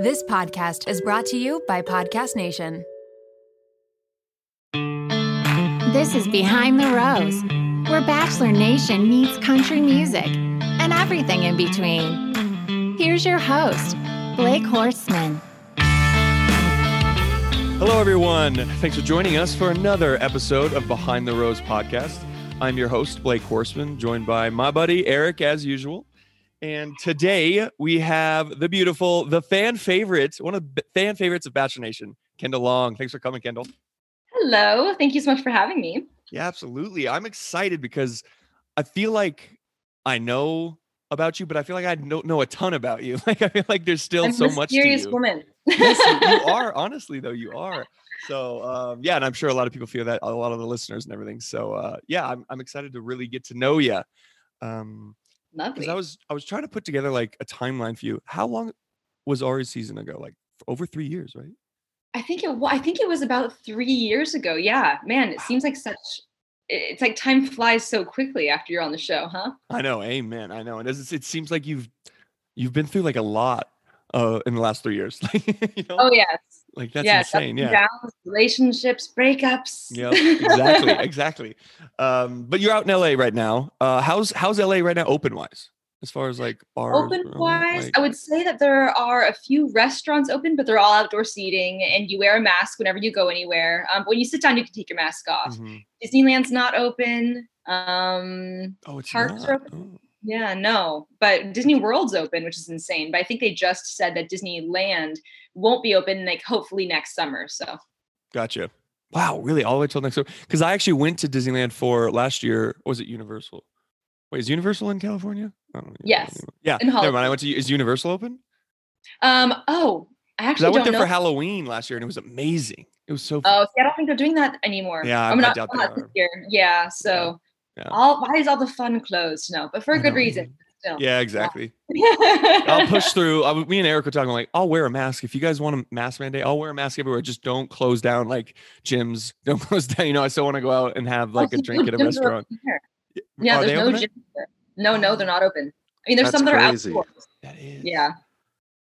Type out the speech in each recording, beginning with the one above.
This podcast is brought to you by Podcast Nation. This is Behind the Rose, where Bachelor Nation meets country music and everything in between. Here's your host, Blake Horstmann. Hello, everyone. Thanks for joining us for another episode of Behind the Rose podcast. I'm your host, Blake Horstmann, joined by my buddy Eric, as usual. And today we have the beautiful, the fan favorite, one of the fan favorites of Bachelor Nation, Kendall Long. Thanks for coming, Kendall. Hello. Thank you so much for having me. Yeah, absolutely. I'm excited because I feel like I know about you, but I feel like I don't know a ton about you. Like I feel like there's still I'm so much you. woman. yes, you, you are. Honestly, though, you are. So um, yeah, and I'm sure a lot of people feel that. A lot of the listeners and everything. So uh, yeah, I'm I'm excited to really get to know you. Um, Lovely. I was I was trying to put together like a timeline for you. How long was Ari's season ago? Like over three years, right? I think it. I think it was about three years ago. Yeah, man. It seems like such. It's like time flies so quickly after you're on the show, huh? I know. Amen. I know. And it's, it seems like you've you've been through like a lot uh, in the last three years. you know, Oh yes. Like that's ups insane. Yeah. Downs, relationships, breakups. Yeah, exactly, exactly. Um, but you're out in LA right now. Uh, how's how's LA right now, open wise, as far as like bars? Open wise, like- I would say that there are a few restaurants open, but they're all outdoor seating, and you wear a mask whenever you go anywhere. Um, but when you sit down, you can take your mask off. Mhm. Disneyland's not open. Um, Oh, it's Parks not. are Oh. Yeah, no, but Disney World's open, which is insane. But I think they just said that Disneyland won't be open like hopefully next summer. So Gotcha. Wow, really? All the way till next summer? Because I actually went to Disneyland for last year. Was it Universal? Wait, is Universal in California? I don't know. Yes, Yeah. in Never mind. I went to. Is Universal open? um oh I actually I went don't there know. for Halloween last year, and it was amazing. It was so. Fun. oh, see, I don't think they're doing that anymore. Yeah, I'm not, doubt I'm they not this year. Yeah, so Yeah. all why is all the fun closed? No, but for a good reason. Yeah, exactly. I'll I'll push through. I, me and Eric were talking like, I'll wear a mask if you guys want a mask mandate. I'll wear a mask everywhere. Just don't close down like gyms. Don't close down. You know, I still want to go out and have oh, like a drink at a restaurant. Yeah, Are there's no gym. No, no, they're not open. I mean, there's That's some that are crazy. outdoors. That is. Yeah.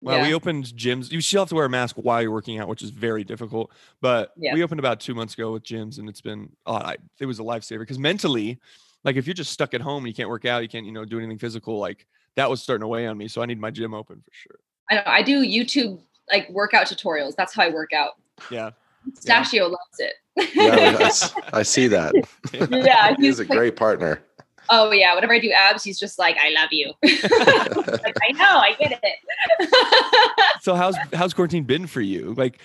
Well, yeah. we opened gyms. You still have to wear a mask while you're working out, which is very difficult. But Yeah. we opened about two months ago with gyms, and it's been oh, I, it was a lifesaver because mentally, like if you're just stuck at home and you can't work out, you can't you know do anything physical. Like that was starting to weigh on me. So I need my gym open for sure. I know. I do YouTube like workout tutorials. That's how I work out. Yeah. Stachio loves it. Yeah, I, s- I see that. yeah, He's a like, great partner. Oh yeah, whenever I do abs, he's just like, "I love you." like, I know, I get it. so how's how's quarantine been for you? Like,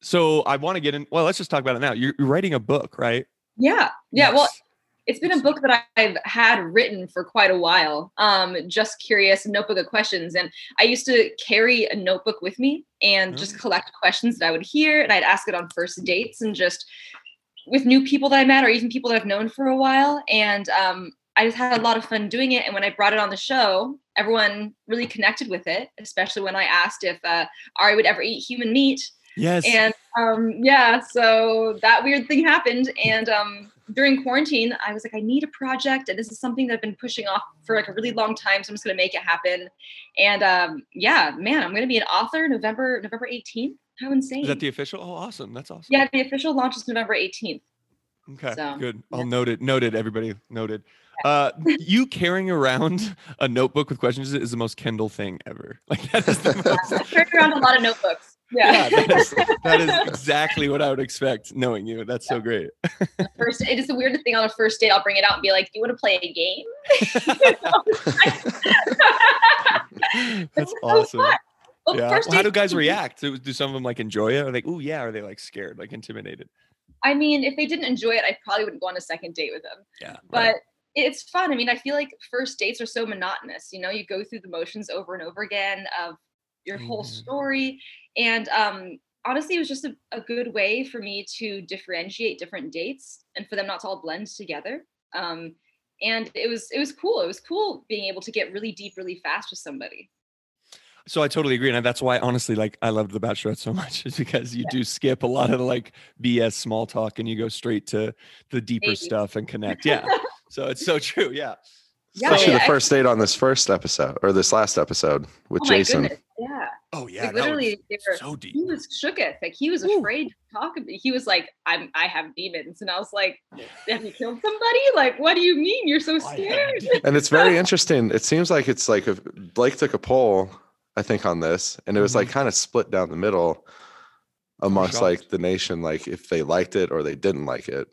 so I want to get in. Well, let's just talk about it now. You're, you're writing a book, right? yeah, yeah. Well, Yes. It's been a book that I've had written for quite a while. Um, just curious, notebook of questions, and I used to carry a notebook with me and just Oh. collect questions that I would hear, and I'd ask it on first dates and just with new people that I met or even people that I've known for a while. And um, I just had a lot of fun doing it. And when I brought it on the show, everyone really connected with it, especially when I asked if uh, Ari would ever eat human meat. yes. And um, yeah, so that weird thing happened. And um, during quarantine, I was like, I need a project, and this is something that I've been pushing off for like a really long time. So I'm just gonna make it happen. And um, yeah, man, I'm gonna be an author November November 18th. How insane! is that the official? Oh, awesome. That's awesome. yeah, the official launch is November 18th. Okay, So, good. I'll note it. Noted. Everybody noted. Uh, you carrying around a notebook with questions is the most Kendall thing ever. Like that is the most. I carry around a lot of notebooks. Yeah, Yeah. that is, that is exactly what I would expect knowing you. That's so great. first, it is the weirdest thing on a first date. I'll bring it out and be like, "Do you want to play a game?" That's awesome. Well, Yeah. first Well, how do guys react? Do, do some of them like enjoy it? Are they, oh yeah? Are they like scared, like intimidated? I mean, if they didn't enjoy it, I probably wouldn't go on a second date with them. Yeah. But it's fun. I mean, I feel like first dates are so monotonous. You know, you go through the motions over and over again of your whole Mhm. story. And um, honestly, it was just a, a good way for me to differentiate different dates and for them not to all blend together. Um, and it was it was cool. It was cool being able to get really deep really fast with somebody. So I totally agree, and that's why honestly, like I loved The Bachelorette so much, is because you do skip a lot of the like BS small talk and you go straight to the deeper Baby. stuff and connect. Yeah. so it's so true. Yeah. Yeah, Especially yeah, the first date on this first episode or this last episode with oh Jason. goodness. Yeah. Oh yeah, like that was literally, they were, so deep. he was shooketh. Like he was Woo. afraid to talk. About, he was like, "I'm, I have demons," and I was like, "Have you killed somebody? Like, what do you mean? You're so scared." and it's very interesting. It seems like it's like if Blake took a poll, I think, on this, and it was like mm-hmm. kind of split down the middle amongst shocked. like the nation, like if they liked it or they didn't like it.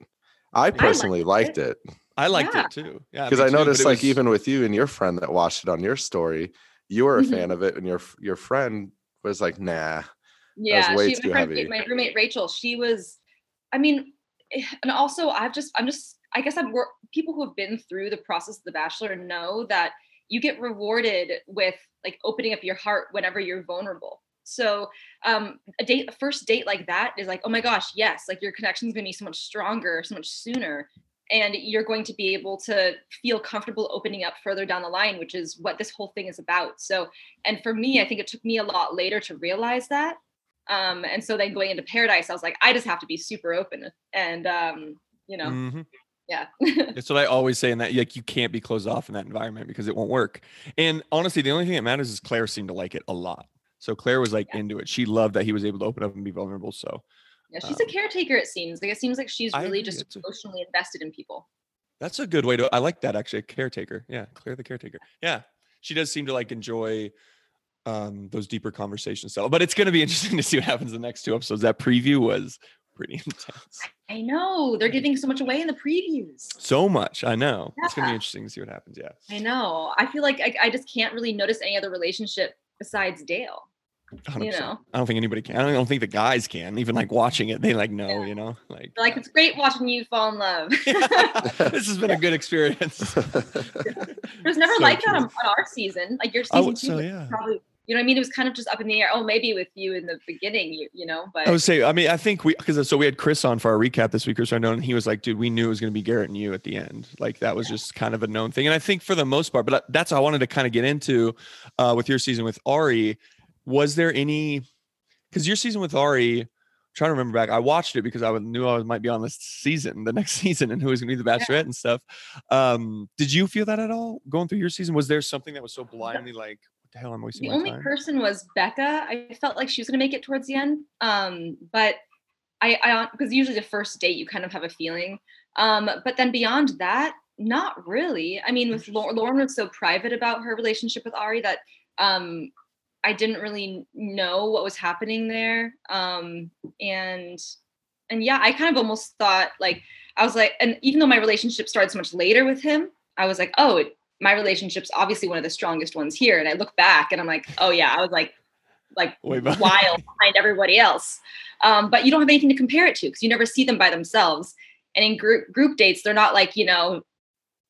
I personally liked it I liked Yeah. it too. Yeah, because I noticed, it like, was- even with you and your friend that watched it on your story, you were a fan of it, and your your friend was like, "Nah." Yeah, way she, too my friend, my roommate Rachel, she was. I mean, eh, and also I've just, I'm just, I guess I'm. People who have been through the process of The Bachelor know that you get rewarded with like opening up your heart whenever you're vulnerable. So um, a date, a first date like that is like, oh my gosh, yes, like your connection's gonna be so much stronger, so much sooner, and you're going to be able to feel comfortable opening up further down the line, which is what this whole thing is about. So, and for me, I think it took me a lot later to realize that. Um, and so then going into paradise, I was like, I just have to be super open, and um, you know, Mhm. yeah. That's what I always say in that like you can't be closed off in that environment because it won't work. And honestly, the only thing that matters is Claire seemed to like it a lot. So Claire was like into it. She loved that he was able to open up and be vulnerable. So Yeah, she's a Um, caretaker. It seems like it seems like she's really just it's a- emotionally invested in people. that's a good way to. I like that actually. A caretaker. Yeah, Claire the caretaker. Yeah, she does seem to like enjoy um those deeper conversations. So, but it's going to be interesting to see what happens in the next two episodes. That preview was pretty intense. I know they're giving so much away in the previews. So much. I know. It's going to be interesting to see what happens. Yeah. I know. I feel like I, I just can't really notice any other relationship besides Dale. 100%. You know. I don't think anybody can. I don't, think the guys can. Even like watching it, they like know. You know, like. They're like it's great watching you fall in love. this has been a good experience. It was never So like that on, on our season. Like your I season would- two so, yeah. probably you know what I mean? It was kind of just up in the air. Oh, maybe with you in the beginning, you you know, but I would say, I mean, I think we because so we had Chris on for our recap this week or so, and he was like, "Dude, we knew it was going to be Garrett and you at the end. Like that was just kind of a known thing." And I think for the most part, but that's how I wanted to kind of get into uh, with your season with Ari. Was there any? Because your season with Ari, I'm trying to remember back, I watched it because I knew I might be on this season, the next season, and who was going to be the Bachelorette and stuff. Um, did you feel that at all going through your season? Was there something that was so blindly like, "What the hell? I'm wasting the only time." person was Becca. I felt like she was gonna make it towards the end. Um, but I I because usually the first date you kind of have a feeling. Um, but then beyond that, not really. I mean, with Lau- Lauren was so private about her relationship with Ari that um I didn't really know what was happening there. Um, and and yeah, I kind of almost thought like I was like, and even though my relationship started so much later with him, I was like, oh, it, my relationship's obviously one of the strongest ones here. And I look back and I'm like, oh yeah, I was like, like Way wild behind everybody else. Um, but you don't have anything to compare it to because you never see them by themselves. And in group group dates, they're not like you know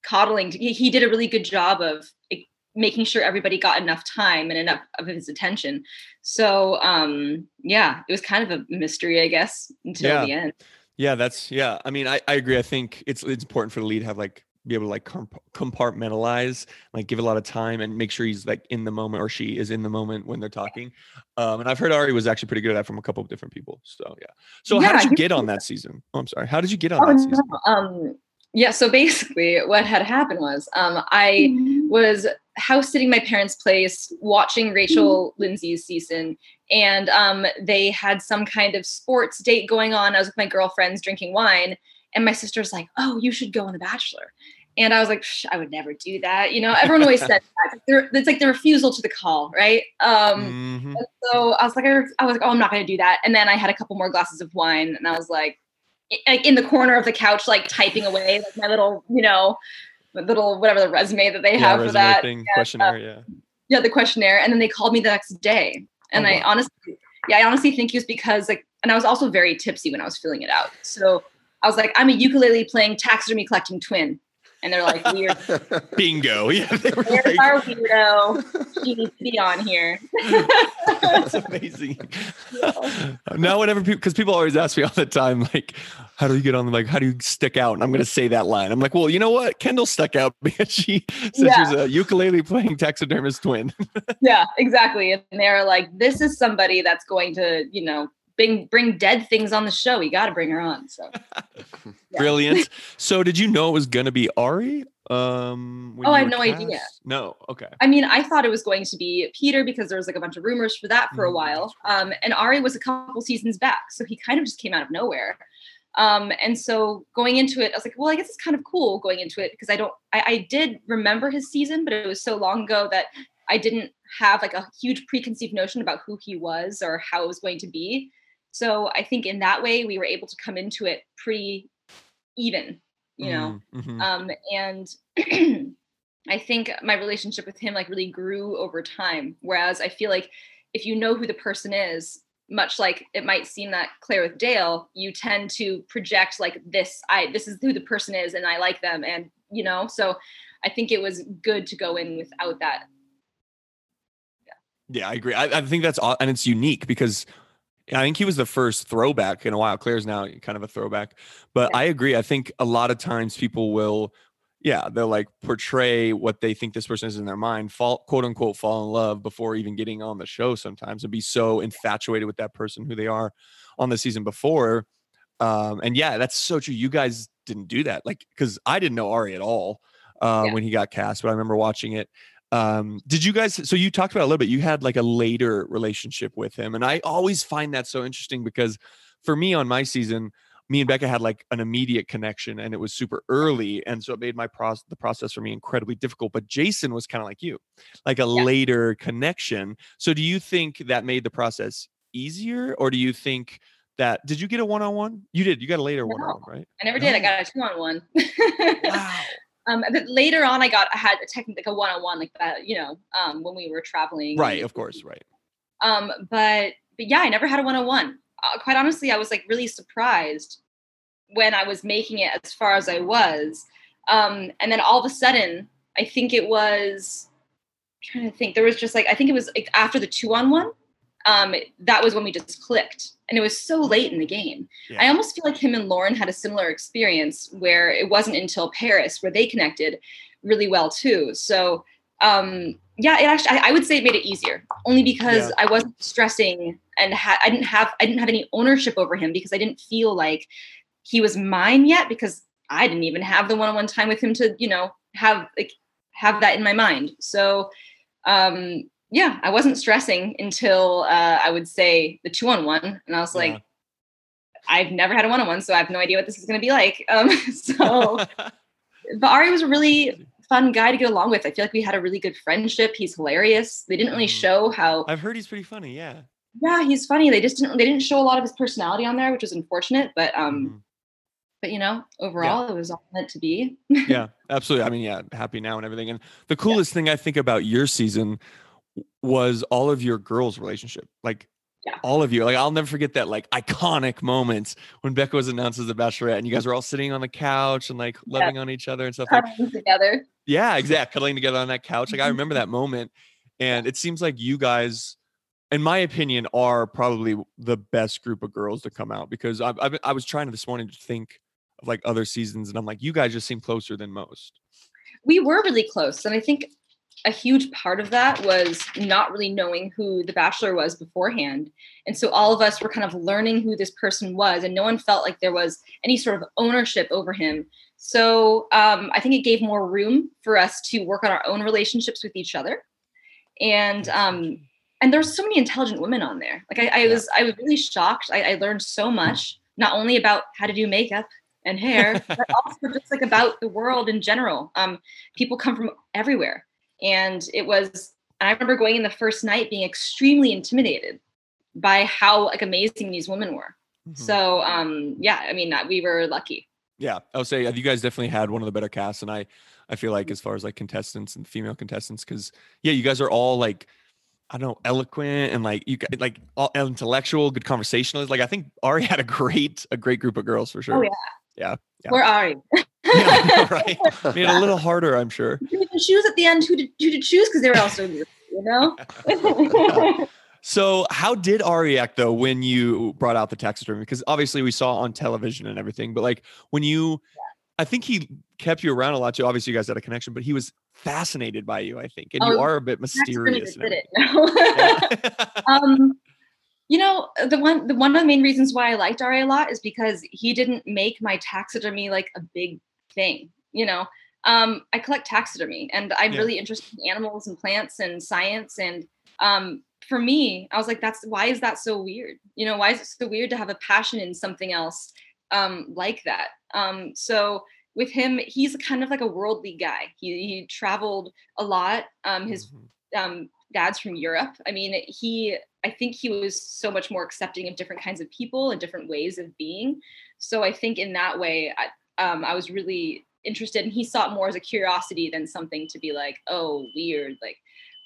coddling. He, he did a really good job of making sure everybody got enough time and enough of his attention. So um, yeah, it was kind of a mystery, I guess, until Yeah. the end. Yeah, that's yeah. I mean, I, I agree. I think it's it's important for the lead to have like be able to like compartmentalize, like give a lot of time and make sure he's like in the moment or she is in the moment when they're talking. Um, and I've heard Ari was actually pretty good at that from a couple of different people. So yeah. So how did you get on that season? Oh, I'm sorry. How did you get on Oh, that season? no. Um, yeah. So basically, what had happened was um, I was house sitting my parents' place, watching Rachel Lindsay's season, and um, they had some kind of sports date going on. I was with my girlfriends drinking wine, and my sister's like, "Oh, you should go on The Bachelor." And I was like, I would never do that. You know, everyone always said that. It's like the refusal to the call, right? Um, Mhm. so I was like, I, was like, oh, I'm not going to do that. And then I had a couple more glasses of wine, and I was like, like in the corner of the couch, like typing away, like my little, you know, little whatever the resume that they Yeah, have for that. thing, questionnaire. Uh, yeah. Yeah, the questionnaire. And then they called me the next day, and Oh, I honestly, yeah, I honestly think it was because like, and I was also very tipsy when I was filling it out. So I was like, I'm a ukulele playing taxidermy collecting twin, and they're like, weird. Bingo. Yeah. Where's like, our weirdo? She needs to be on here. That's amazing. now, whenever people, because people always ask me all the time, like, how do you get on? Like, how do you stick out? And I'm going to say that line. I'm like, well, you know what? Kendall stuck out because she said she was a ukulele playing taxidermist twin. yeah, exactly. And they're like, this is somebody that's going to, you know, bring bring dead things on the show. We got to bring her on. So yeah. brilliant. So did you know it was going to be Ari? Um, oh, I have no cast? idea. No, okay. I mean, I thought it was going to be Peter because there was like a bunch of rumors for that for mm-hmm. a while. Um, and Ari was a couple seasons back, so he kind of just came out of nowhere. Um, and so going into it, I was like, well, I guess it's kind of cool going into it because I don't, I, I did remember his season, but it was so long ago that I didn't have like a huge preconceived notion about who he was or how it was going to be. So I think in that way we were able to come into it pretty even, you know. Mm-hmm. Um, and I think my relationship with him like really grew over time. Whereas I feel like if you know who the person is, much like it might seem that Claire with Dale, you tend to project like this, I this is who the person is and I like them. And you know, so I think it was good to go in without that yeah, I agree. I, I think that's and it's unique because I think he was the first throwback in a while. Claire's now kind of a throwback, but yeah. I agree. I think a lot of times people will, yeah, they'll like portray what they think this person is in their mind, fall quote unquote fall in love before even getting on the show sometimes, and be so infatuated with that person who they are on the season before. Um, and yeah, that's so true. You guys didn't do that, like because I didn't know Ari at all uh, yeah. when he got cast, but I remember watching it um did you guys so you talked about a little bit you had like a later relationship with him and i always find that so interesting because for me on my season me and becca had like an immediate connection and it was super early and so it made my process the process for me incredibly difficult but jason was kind of like you like a yeah. later connection. So do you think that made the process easier or do you think that did you get a one-on-one? You did you got a later no, one-on-one right? I never did i got a two-on-one. Wow um, but later on, I got I had a technical like a one on one like that, you know, um, when we were traveling. Right, of course, right. Um, but but yeah, I never had a one on one. Quite honestly, I was like really surprised when I was making it as far as I was, um, and then all of a sudden, I think it was I'm trying to think. There was just like I think it was like after the two on one um, that was when we just clicked. And it was so late in the game. Yeah. I almost feel like him and Lauren had a similar experience where it wasn't until Paris where they connected really well too. So um, yeah, it actually I, I, would say it made it easier only because yeah. I wasn't stressing and ha- I didn't have I didn't have any ownership over him because I didn't feel like he was mine yet because I didn't even have the one-on-one time with him to you know have like have that in my mind. So um yeah, I wasn't stressing until uh, I would say the two on one, and I was like, yeah. I've never had a one on one, so I have no idea what this is going to be like. Um, so, but Ari was a really fun guy to get along with. I feel like we had a really good friendship. He's hilarious. They didn't really mm. show how. I've heard he's pretty funny. Yeah. Yeah, he's funny. They just didn't. They didn't show a lot of his personality on there, which was unfortunate. But um, mm. but you know, overall, yeah. it was all meant to be. yeah, absolutely. I mean, yeah, happy now and everything. And the coolest yeah. thing I think about your season was all of your girls' relationship. Like yeah. all of you. Like I'll never forget that like iconic moments when Becca was announced as the bachelorette and you guys were all sitting on the couch and like yeah. loving on each other and stuff cuddling like together. Yeah, exactly. Cuddling together on that couch. Like I mm-hmm. remember that moment. And it seems like you guys, in my opinion, are probably the best group of girls to come out because I, I, I was trying this morning to think of like other seasons and I'm like, you guys just seem closer than most. We were really close. And I think a huge part of that was not really knowing who the bachelor was beforehand. And so all of us were kind of learning who this person was and no one felt like there was any sort of ownership over him. So um, i think it gave more room for us to work on our own relationships with each other. And um, and there's so many intelligent women on there. Like i, I was i was really shocked. I, I learned so much not only about how to do makeup and hair, but also just like about the world in general. Um, people come from everywhere. And it was, I remember going in the first night being extremely intimidated by how like amazing these women were. Mm-hmm. So um, yeah, I mean, we were lucky. Yeah, I would say you guys definitely had one of the better casts, and I, I feel like as far as like contestants and female contestants, because yeah, you guys are all like, I don't know, eloquent and like you like all intellectual, good conversationalists. Like I think Ari had a great, a great group of girls for sure. Oh yeah, yeah. yeah. Where are you? yeah, right. Made it a little harder, I'm sure. The shoes at the end, who to, who to choose because they were also you know. so, how did Ari act though when you brought out the taxidermy? Because obviously we saw on television and everything, but like when you, yeah. I think he kept you around a lot too. Obviously, you guys had a connection, but he was fascinated by you. I think, and oh, you are a bit mysterious. Did it, no. um, You know, the one the one of the main reasons why I liked Ari a lot is because he didn't make my taxidermy like a big thing. You know, um, I collect taxidermy and I'm Yeah. really interested in animals and plants and science. And um, for me, I was like, that's why is that so weird? You know, why is it so weird to have a passion in something else um, like that? Um, so with him, he's kind of like a worldly guy. He, he traveled a lot. Um, his Mhm. Dad's from Europe. I mean, he, I think he was so much more accepting of different kinds of people and different ways of being. So I think in that way, I, um, I was really interested, and he saw it more as a curiosity than something to be like, oh, weird. Like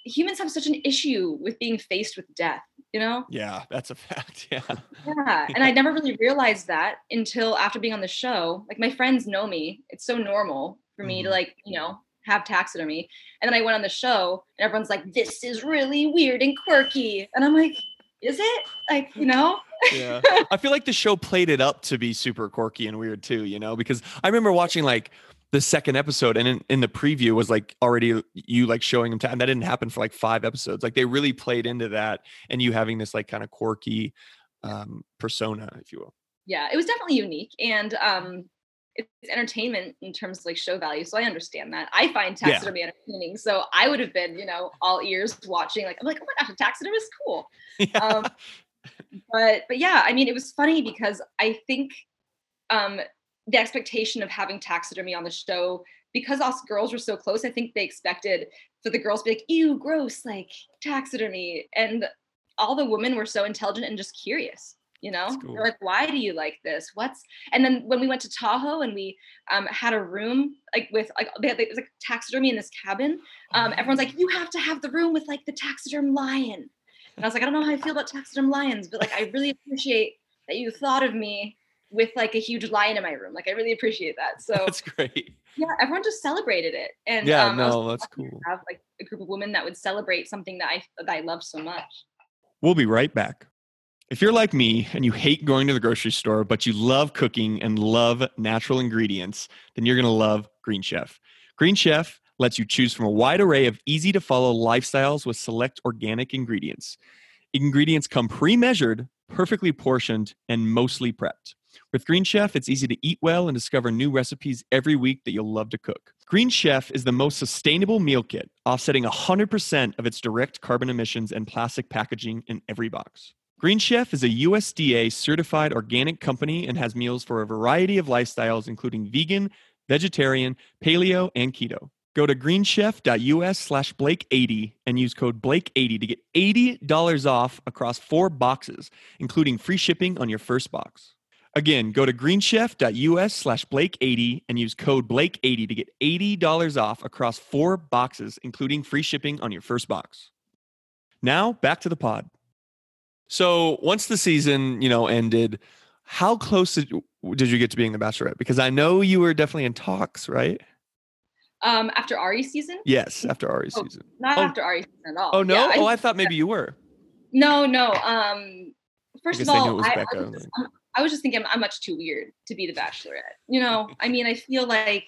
humans have such an issue with being faced with death, you know? Yeah, that's a fact. Yeah. Yeah. And I never really realized that until after being on the show. Like my friends know me. It's so normal for me to Mhm. like, you know, have taxidermy. And then I went on the show and everyone's like, this is really weird and quirky. And I'm like, is it? Like, you know? yeah. I feel like the show played it up to be super quirky and weird too, you know, because I remember watching like the second episode and in, in the preview was like already you like showing them and that didn't happen for like five episodes. Like they really played into that and you having this like kind of quirky um persona, if you will. Yeah, it was definitely unique. And um it's entertainment in terms of like show value. So I understand that. I find Yeah. taxidermy entertaining. So I would have been, you know, all ears watching. Like, I'm like, oh my gosh, a taxidermy is cool. Yeah. um, but but yeah, I mean, it was funny because I think um, the expectation of having taxidermy on the show because us girls were so close. I think they expected for the girls to be like, "Ew, gross!" Like taxidermy, and all the women were so intelligent and just curious. You know, cool. they're like, "Why do you like this? What's?" And then when we went to Tahoe and we um, had a room like with like they had, it was like taxidermy in this cabin. Um, everyone's like, "You have to have the room with like the taxiderm lion." And I was like, I don't know how I feel about taxiderm lions, but like I really appreciate that you thought of me with like a huge lion in my room. Like I really appreciate that. So That's great. yeah, everyone just celebrated it. And Yeah, um, no, that's cool. Have like a group of women that would celebrate something that I that I love so much. We'll be right back. If you're like me and you hate going to the grocery store, but you love cooking and love natural ingredients, then you're going to love Green Chef. Green Chef lets you choose from a wide array of easy to follow lifestyles with select organic ingredients. Ingredients come pre measured, perfectly portioned, and mostly prepped. With Green Chef, it's easy to eat well and discover new recipes every week that you'll love to cook. Green Chef is the most sustainable meal kit, offsetting 100% of its direct carbon emissions and plastic packaging in every box. Green Chef is a USDA certified organic company and has meals for a variety of lifestyles, including vegan, vegetarian, paleo, and keto. Go to greenchef.us slash Blake80 and use code Blake80 to get $80 off across four boxes, including free shipping on your first box. Again, go to greenchef.us slash Blake80 and use code Blake80 to get $80 off across four boxes, including free shipping on your first box. Now, back to the pod. So once the season, you know, ended, how close did you, did you get to being the Bachelorette? Because I know you were definitely in talks, right? Um, after Ari's season, Yes, after Ari's Oh, season. not Oh. after Ari's season at all. Oh no! Yeah, oh, I thought maybe you were. No, no. Um, first of they knew it all, I, I, was just, I was just thinking I'm much too weird to be the Bachelorette. You know, I mean, I feel like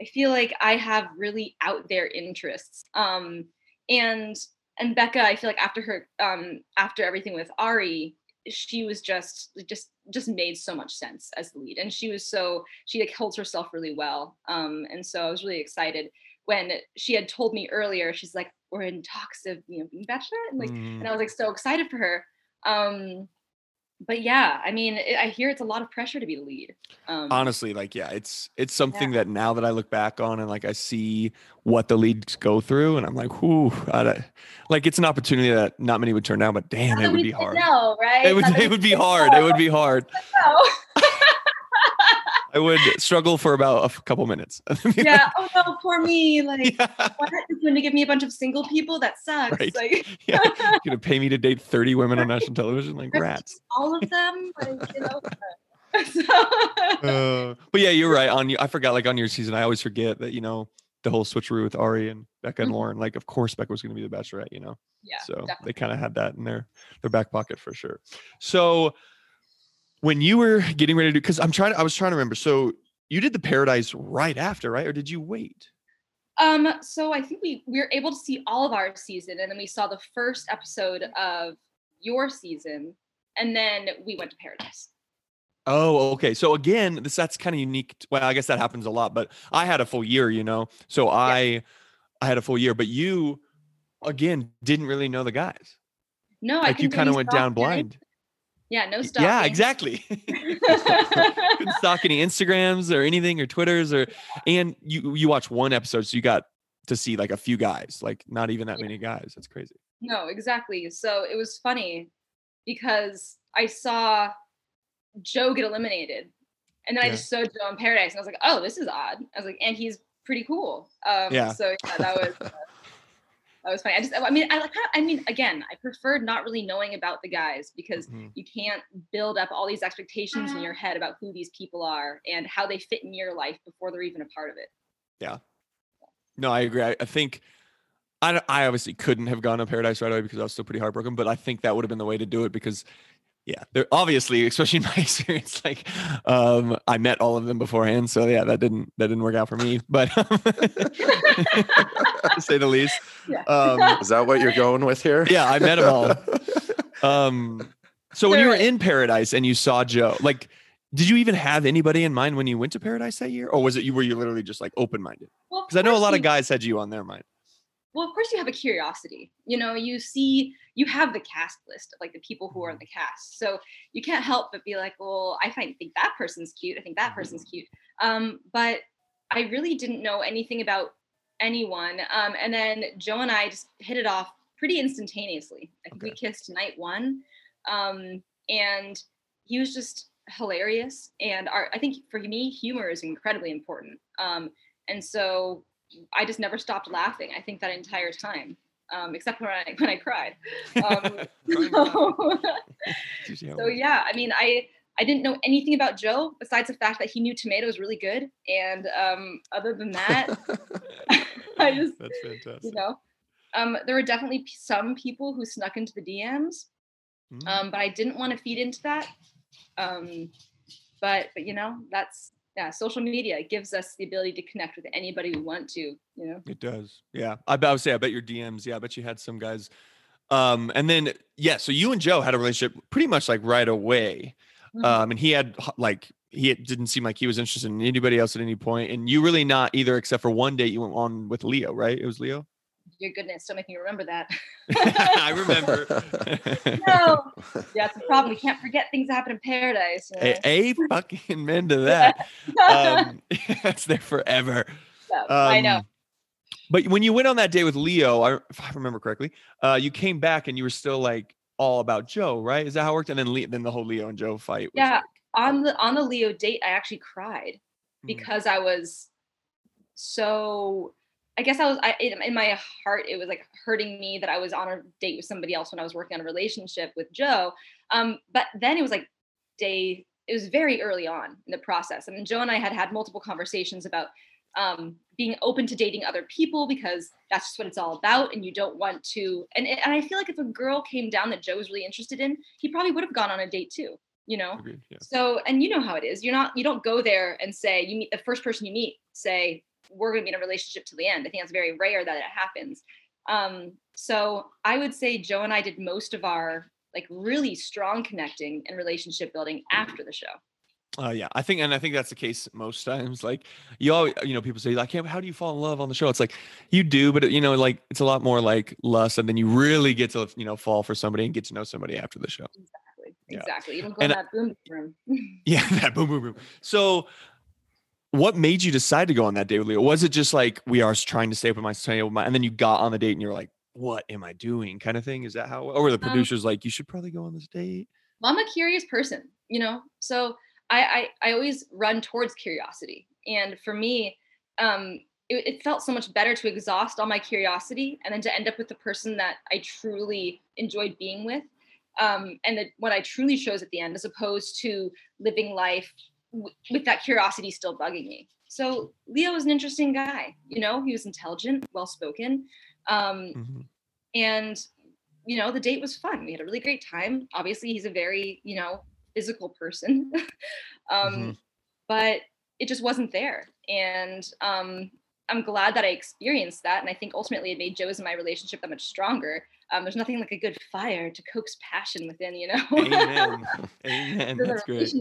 I feel like I have really out there interests. Um, and and Becca, I feel like after her um after everything with Ari, she was just just just made so much sense as the lead, and she was so she like holds herself really well. Um, and so I was really excited when she had told me earlier. She's like, "We're in talks of you know being Bachelorette," and like Mm. and I was like so excited for her. Um, but yeah, I mean, I hear it's a lot of pressure to be the lead. Um, honestly like yeah it's it's something that now that i look back on and like i see what the leads go through and i'm like whoo like it's an opportunity that not many would turn down but damn not it would be hard No, right? it would Not it would be hard it would be hard. I would struggle for about a f- couple minutes yeah. Oh no, poor me. Like, yeah, what? You're going to give me a bunch of single people? That sucks. Right. Like, yeah. You're gonna pay me to date 30 women on national television like rats all of them. Like, you know. so, uh, but yeah you're right on you i forgot like on your season i always forget that you know the whole switcheroo with ari and becca and Mhm. lauren like of course becca was gonna be the bachelorette you know yeah. so definitely. they kind of had that in their their back pocket for sure so when you were getting ready to do because i'm trying i was trying to remember so you did the paradise right after right or did you wait Um, so I think we we were able to see all of our season, and then we saw the first episode of your season, and then we went to Paradise. Oh, okay. So again, this that's kind of unique. Well, I guess that happens a lot, but I had a full year, you know. So I I had a full year, but you again didn't really know the guys. No, I Like you kind of went down blind. Yeah, no stalking. Yeah, exactly. Couldn't stalk any Instagrams or anything or Twitters or and you you watch one episode, so you got to see like a few guys, like not even that Yeah. many guys. That's crazy. No, exactly. So it was funny because I saw Joe get eliminated. And then I just saw Joe in Paradise and I was like, oh, this is odd. I was like, and he's pretty cool. Um, Yeah. So yeah, that was uh, that was funny. I just, I mean, I like, I mean, again, I preferred not really knowing about the guys because Mhm. you can't build up all these expectations in your head about who these people are and how they fit in your life before they're even a part of it. Yeah. No, I agree. I, I think I, I obviously couldn't have gone to Paradise right away because I was still pretty heartbroken, but I think that would have been the way to do it because, yeah, they're obviously, especially in my experience, like um, I met all of them beforehand, so yeah, that didn't that didn't work out for me, but to say the least. Yeah. Um, Is that what you're going with here? yeah, I met them all. Um, so when you were in Paradise and you saw Joe, like, did you even have anybody in mind when you went to Paradise that year, or was it you were you literally just like open minded? Well, Because I know a course lot of guys had you on their mind. Well of course you have a curiosity you know you see you have the cast list of like the people who are in the cast so you can't help but be like well i find think that person's cute i think that person's cute. Um, but i really didn't know anything about anyone um, and then joe and i just hit it off pretty instantaneously. I think we kissed night one um, and he was just hilarious and our i think for me humor is incredibly important um, and so I just never stopped laughing. I think that entire time, um, except when I when I cried. Um, so, so yeah, I mean, I I didn't know anything about Joe besides the fact that he knew tomatoes really good, and um, other than that, I just That's fantastic. you know, um, there were definitely some people who snuck into the DMs, Mm. um, but I didn't want to feed into that. Um, but but you know, that's yeah, social media gives us the ability to connect with anybody we want to. You know. It does. Yeah. I, I would say, I bet your DMs. Yeah. I bet you had some guys. Um, and then, yeah. So you and Joe had a relationship pretty much like right away. Mhm. Um, and he had like, he didn't seem like he was interested in anybody else at any point, And you really not either, except for one date you went on with Leo, right? It was Leo. Your goodness, don't make me remember that. I remember. no. Yeah, it's a problem. We can't forget things that happen in paradise. you know? a, a fucking men to that. Um, that's there forever. Yeah, I know. Um, But when you went on that day with Leo, I, if I remember correctly, uh, you came back and you were still like all about Joe, right? Is that how it worked? And then Le- then the whole Leo and Joe fight. Yeah. like- On the on the Leo date, I actually cried Mhm. because I was so. I guess I was I, in, my heart. It was like hurting me that I was on a date with somebody else when I was working on a relationship with Joe. Um, but then it was like day. It was very early on in the process. I mean, Joe and I had had multiple conversations about um, being open to dating other people because that's just what it's all about. And you don't want to. And, it- and I feel like if a girl came down that Joe was really interested in, he probably would have gone on a date too. You know. Agreed, yeah. So, and you know how it is. You're not, you don't go there and say, you meet the first person you meet, say, we're going to be in a relationship to the end. I think that's very rare that it happens. Um, so I would say Joe and I did most of our like really strong connecting and relationship building after the show. Uh, yeah, I think, and I think that's the case most times. Like you all, you know, people say like, "Yeah, how do you fall in love on the show?" It's like you do, but you know, like it's a lot more like lust, and then you really get to you know fall for somebody and get to know somebody after the show. Exactly. Yeah. Exactly. You don't go And in that boom boom room. Yeah, that boom, boom, boom. So, what made you decide to go on that date with Leo? Was it just like we are trying to stay up with my, stay open my, and then you got on the date and you're like, "What am I doing?" Kind of thing. Is that how? Or were the Um, producers like, "You should probably go on this date"? well, I'm a curious person, you know, so I, I, I always run towards curiosity. And for me, um, it, it felt so much better to exhaust all my curiosity and then to end up with the person that I truly enjoyed being with. Um, and that what I truly chose at the end, as opposed to living life w- with that curiosity still bugging me. So Leo was an interesting guy, you know, he was intelligent, well spoken. Um, Mhm. and you know the date was fun we had a really great time obviously he's a very you know physical person um Mhm. but it just wasn't there and um I'm glad that I experienced that. And I think ultimately it made Joe's and my relationship that much stronger. Um, there's nothing like a good fire to coax passion within, you know? Amen. Amen. That's great.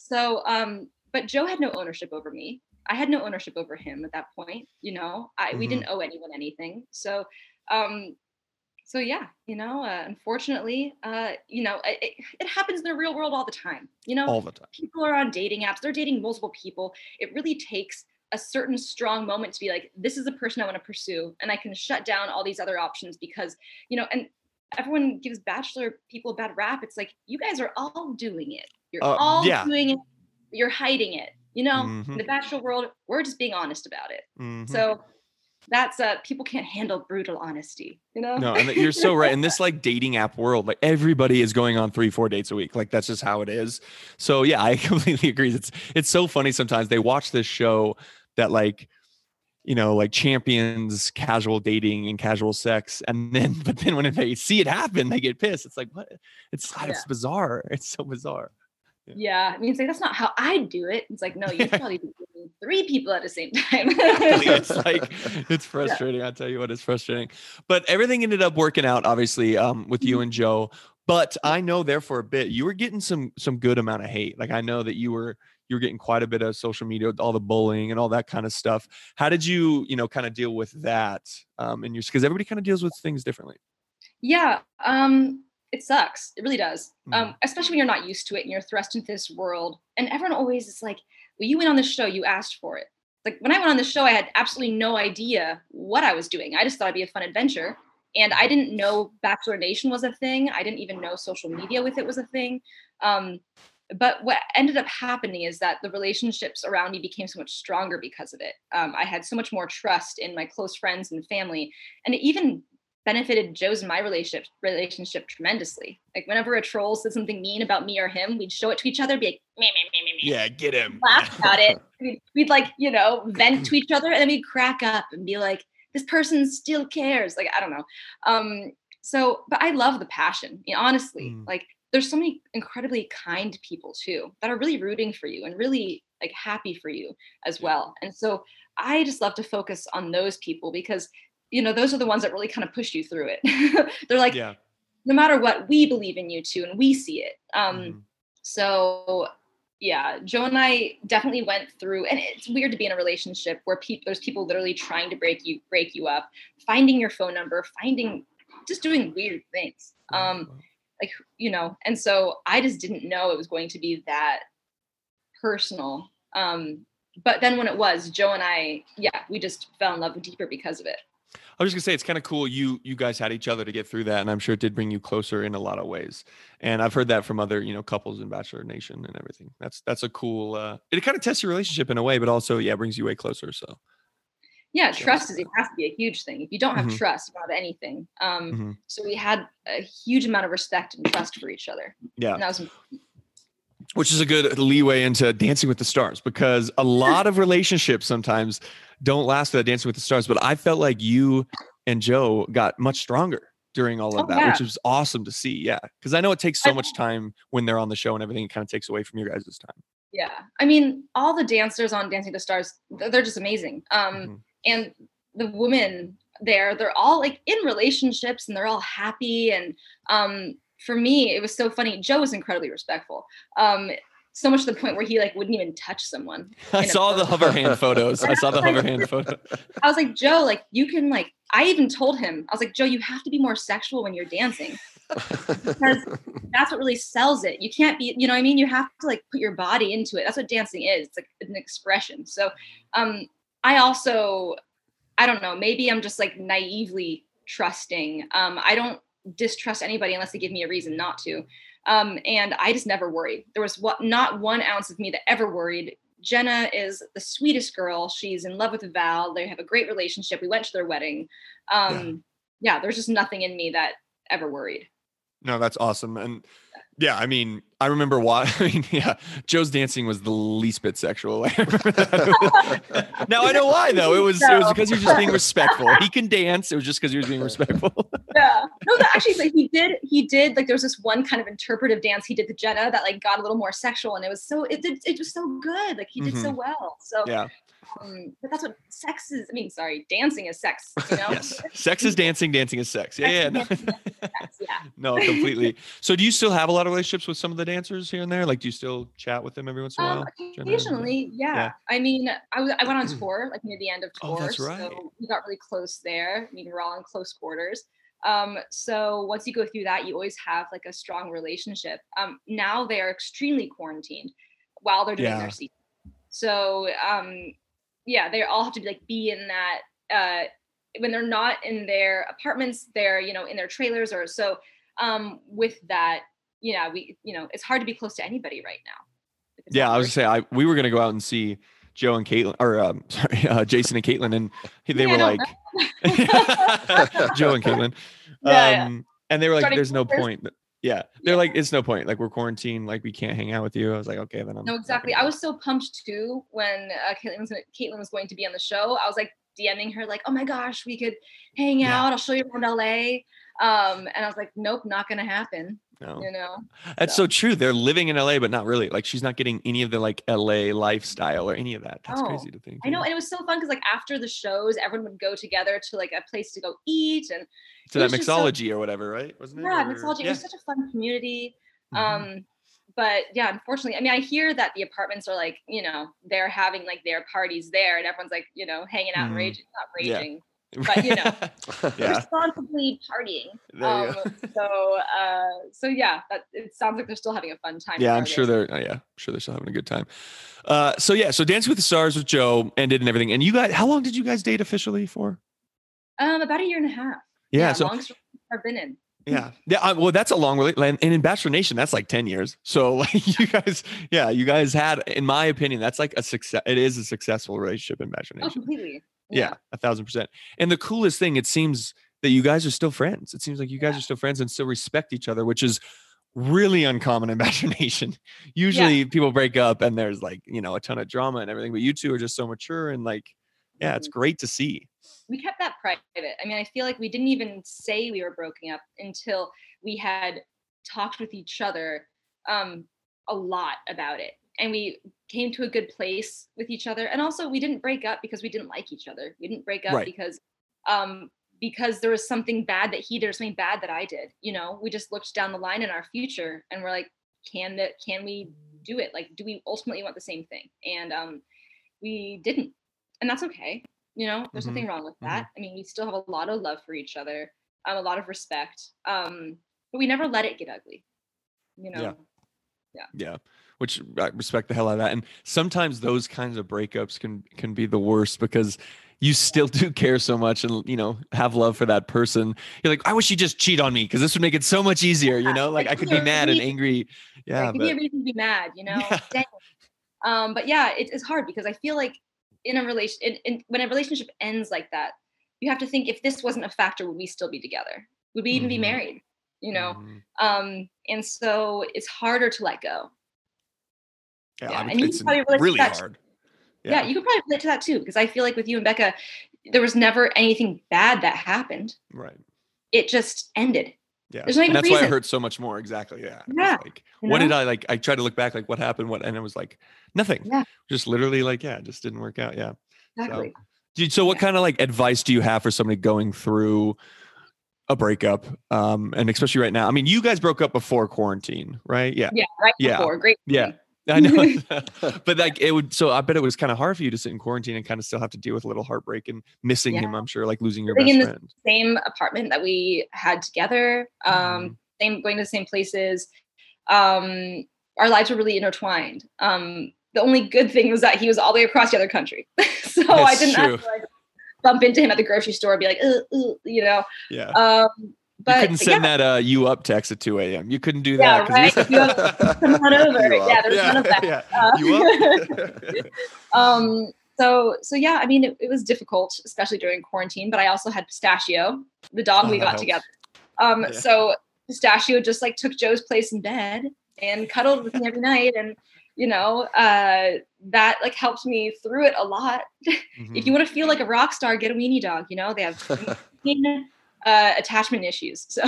So, um, but Joe had no ownership over me. I had no ownership over him at that point. You know, I we Mhm. didn't owe anyone anything. So, um, so yeah, you know, uh, unfortunately, uh, you know, it, it- happens in the real world all the time. You know, All the time. people are on dating apps they're dating multiple people it really takes a certain strong moment to be like this is a person i want to pursue and i can shut down all these other options because you know and everyone gives bachelor people a bad rap it's like you guys are all doing it you're Uh, all yeah. doing it you're hiding it you know Mhm. in the bachelor world we're just being honest about it Mhm. so that's uh people can't handle brutal honesty you know No, and you're so right. In this like dating app world, like everybody is going on three, four dates a week. Like that's just how it is. So yeah, I completely agree. It's it's so funny sometimes they watch this show that like you know like champions casual dating and casual sex and then but then when they see it happen they get pissed it's like what it's it's bizarre it's so bizarre yeah. I mean it's like that's not how i do it. It's like no you probably be three people at the same time. It's like it's frustrating i tell you what it's frustrating. But everything ended up working out obviously um, with you and joe. But i know there for a bit you were getting some some good amount of hate. Like i know that you were you were getting quite a bit of social media with all the bullying and all that kind of stuff. How did you you know kind of deal with that um and your because everybody kind of deals with things differently. Yeah, um, it sucks. It really does. Mm. Um, especially when you're not used to it and you're thrust into this world. And everyone always is like, "Well, you went on the show. You asked for it." Like when I went on the show, I had absolutely no idea what I was doing. I just thought it'd be a fun adventure, and I didn't know Bachelor Nation was a thing. I didn't even know social media with it was a thing. Um, but what ended up happening is that the relationships around me became so much stronger because of it. Um, I had so much more trust in my close friends and family, and even benefited Joe's and my relationship relationship tremendously. Like whenever a troll said something mean about me or him, we'd show it to each other, be like, meh, meh, meh, meh, meh, yeah get him laugh about it. We'd, we'd like, you know, vent to each other and then we'd crack up and be like, this person still cares. Like, I don't know. Um, so, but I love the passion. You know, honestly, Mm. like there's so many incredibly kind people too that are really rooting for you and really like happy for you as well. And so I just love to focus on those people because you know those are the ones that really kind of push you through it. They're like, yeah no matter what, we believe in you too, and we see it. Um, Mhm. so yeah, Joe and I definitely went through, and it's weird to be in a relationship where people there's people literally trying to break you break you up, finding your phone number, finding just doing weird things. Um, like you know, and so I just didn't know it was going to be that personal. Um, but then when it was, Joe and I, yeah, we just fell in love deeper because of it. I was just gonna say it's kind of cool. You you guys had each other to get through that, and I'm sure it did bring you closer in a lot of ways. And I've heard that from other you know couples in Bachelor Nation and everything. That's that's a cool. uh It kind of tests your relationship in a way, but also yeah brings you way closer. So yeah trust is it has to be a huge thing if you don't have Mhm. trust you don't have anything um Mhm. so we had a huge amount of respect and trust for each other yeah, and that was which is a good leeway into Dancing with the Stars because a lot of relationships sometimes don't last for that Dancing with the Stars. But I felt like you and Joe got much stronger during all of Oh, that, yeah. which was awesome to see. Yeah, because I know it takes so much time when they're on the show and everything. It kind of takes away from your guys' time. yeah i mean all the dancers on dancing with the stars they're just amazing um Mhm. and the women there they're all like in relationships and they're all happy and um for me it was so funny joe was incredibly respectful um so much to the point where he like wouldn't even touch someone I saw the hover hand photos. I saw the hover hand photo. I was like, Joe, like you can like I even told him, I was like, Joe, you have to be more sexual when you're dancing. Because that's what really sells it. You can't be, you know what I mean? You have to like put your body into it. That's what dancing is. It's like an expression. So um I also I don't know, maybe I'm just like naively trusting. Um I don't distrust anybody unless they give me a reason not to. Um and I just never worried. There was what not one ounce of me that ever worried. Jenna is the sweetest girl. She's in love with Val. They have a great relationship. We went to their wedding. Um yeah, there's just nothing in me that ever worried. No, that's awesome. And yeah, I mean, I remember why. I mean, yeah, Joe's dancing was the least bit sexual. I remember that. now I know why though. It was it was because he was just being respectful. He can dance. It was just because he was being respectful. yeah no that actually like he did he did like there was this one kind of interpretive dance he did to jenna that like got a little more sexual and it was so it did it was so good like he did so mm-hmm. well so yeah. Um, but that's what sex is. I mean, sorry, dancing is sex. You know. yes, sex is dancing, dancing is sex. Yeah, yeah, no. Sex yeah. no, completely. So, do you still have a lot of relationships with some of the dancers here and there? Like, do you still chat with them every once in a Um, while? Jenna? occasionally, yeah. Yeah. I mean, I was I went on tour like near the end of tour, Oh, that's right. so we got really close there. I mean, we're all in close quarters. Um, so once you go through that, you always have like a strong relationship. Um, now they are extremely quarantined while they're doing Yeah. their season. So um, yeah, they all have to like be in that uh, when they're not in their apartments, they're you know in their trailers or so. Um, with that, yeah, we you know it's hard to be close to anybody right now. Yeah, I was gonna say I we were gonna go out and see Joe and Kaitlyn, or um, sorry, uh, Jason and Kaitlyn, and they Yeah, were like Joe and Kaitlyn, Yeah, yeah. um, and they were like, Starting "There's no first. point." Yeah, they're like, "It's no point. Like we're quarantined. Like we can't hang out with you." I was like, "Okay, then I'm." No, exactly. I was so pumped too when uh, Kaitlyn was gonna, Kaitlyn was going to be on the show. I was like DMing her like, "Oh my gosh, we could hang Yeah. out. I'll show you around LA." Um, and I was like, "Nope, not gonna happen." No. You know? That's so true. They're living in LA, but not really. Like she's not getting any of the like LA lifestyle or any of that. That's No, crazy to think. I know, and it was so fun because like after the shows, everyone would go together to like a place to go eat and To that just so- mixology or whatever, right? Wasn't it? yeah, Or- mixology. It was such a fun community. Mhm. Um, but yeah, unfortunately, I mean, I hear that the apartments are like, you know, they're having like their parties there, and everyone's like, you know, hanging out and Mhm. raging, not Yeah. But, you know. yeah. responsibly partying. Um, so, uh, so yeah, that it sounds like they're still having a fun time. Yeah, I'm sure they're. oh, yeah, I'm sure they're still having a good time. Uh, so yeah, so Dancing with the Stars with Joe ended and everything. And you guys, how long did you guys date officially for? Um, about a year and a half. Yeah, so longest relationship I've been in. yeah, yeah. uh, well, that's a long relationship, and in Bachelor Nation, that's like ten years. So like you guys, yeah, you guys had, in my opinion, that's like a success. It is a successful relationship in Bachelor Oh, Nation. completely. Yeah, a thousand percent. And the coolest thing, it seems that you guys are still friends. It seems like you guys are still friends and still respect each other, which is really uncommon in Bachelor Nation. Usually people break up and there's like, you know, a ton of drama and everything, but you two are just so mature and like, yeah, it's Mm-hmm. great to see. we kept that private. I mean, I feel like we didn't even say we were broken up until we had talked with each other um, a lot about it. And we came to a good place with each other. And also we didn't break up because we didn't like each other. We didn't break up Right. because um because there was something bad that he did or something bad that I did. You know, we just looked down the line in our future and we're like, can that can we do it? Like, do we ultimately want the same thing? And um we didn't. And that's okay you know there's Mhm, nothing wrong with that i mean we still have a lot of love for each other um, a lot of respect um but we never let it get ugly you know yeah, Yeah. Which I respect the hell out of that. And sometimes those kinds of breakups can can be the worst because you still do care so much and you know have love for that person. You're like, I wish you just cheat on me because this would make it so much easier. You know, like I could be mad and angry. Yeah, like, give me a reason to be mad you know Yeah. Um but yeah it, it's hard because i feel like in a relation in, in, when a relationship ends like that you have to think if this wasn't a factor would we still be together would we even be Mhm. married you know Mhm. um and so it's harder to let go yeah, yeah, I and you it's can probably relate to that hard. yeah. you could probably relate to that too because i feel like with you and becca there was never anything bad that happened right. it just ended Yeah, There's and that's why it reason. hurts so much more. Exactly. Yeah. Yeah, Like, you what did? I like? I tried to look back, like what happened, what, and it was like nothing. Yeah. Just literally, like, yeah, it just didn't work out. Yeah. exactly Dude, so what Yeah. kind of like advice do you have for somebody going through a breakup? Um, and especially right now. I mean, you guys broke up before quarantine, right? Yeah. yeah right Yeah. before great Yeah. I know. but like it would so I bet it was kind of hard for you to sit in quarantine and kind of still have to deal with a little heartbreak and missing Yeah. him, I'm sure, like losing your Living best in the- friend. same apartment that we had together um Mhm. same going to the same places um our lives were really intertwined um the only good thing was that he was all the way across the other country so i didn't true. have to like bump into him at the grocery store and be like "Ugh, ugh," you know Yeah. um but you couldn't send yeah, that uh you up text at 2 a.m. You couldn't do Yeah, that. right. you- You have- come on over. You Yeah, there's yeah, none of that. yeah. Uh, You up? um so so yeah i mean it, it was difficult especially during quarantine but i also had pistachio the dog Oh, we got helps. together um Yeah. so pistachio just like took joe's place in bed and cuddled with me every night and you know uh that like helped me through it a lot if Mhm. you want to feel like a rock star get a weenie dog you know they have uh attachment issues so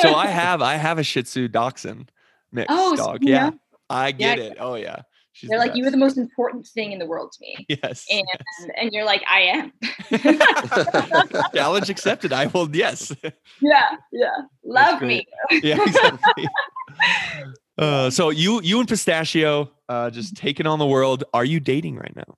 so I have I have a Shih Tzu Dachshund mixed Oh, dog. you Yeah, know? I get Yeah. it. Oh yeah. She's They're the like, you are the most important thing in the world to me. Yes. And and you're like, I am. Challenge accepted. I will. Yes. yeah, yeah. Love me. yeah. Exactly. Uh, so you you and Pistachio uh, just taking on the world. Are you dating right now?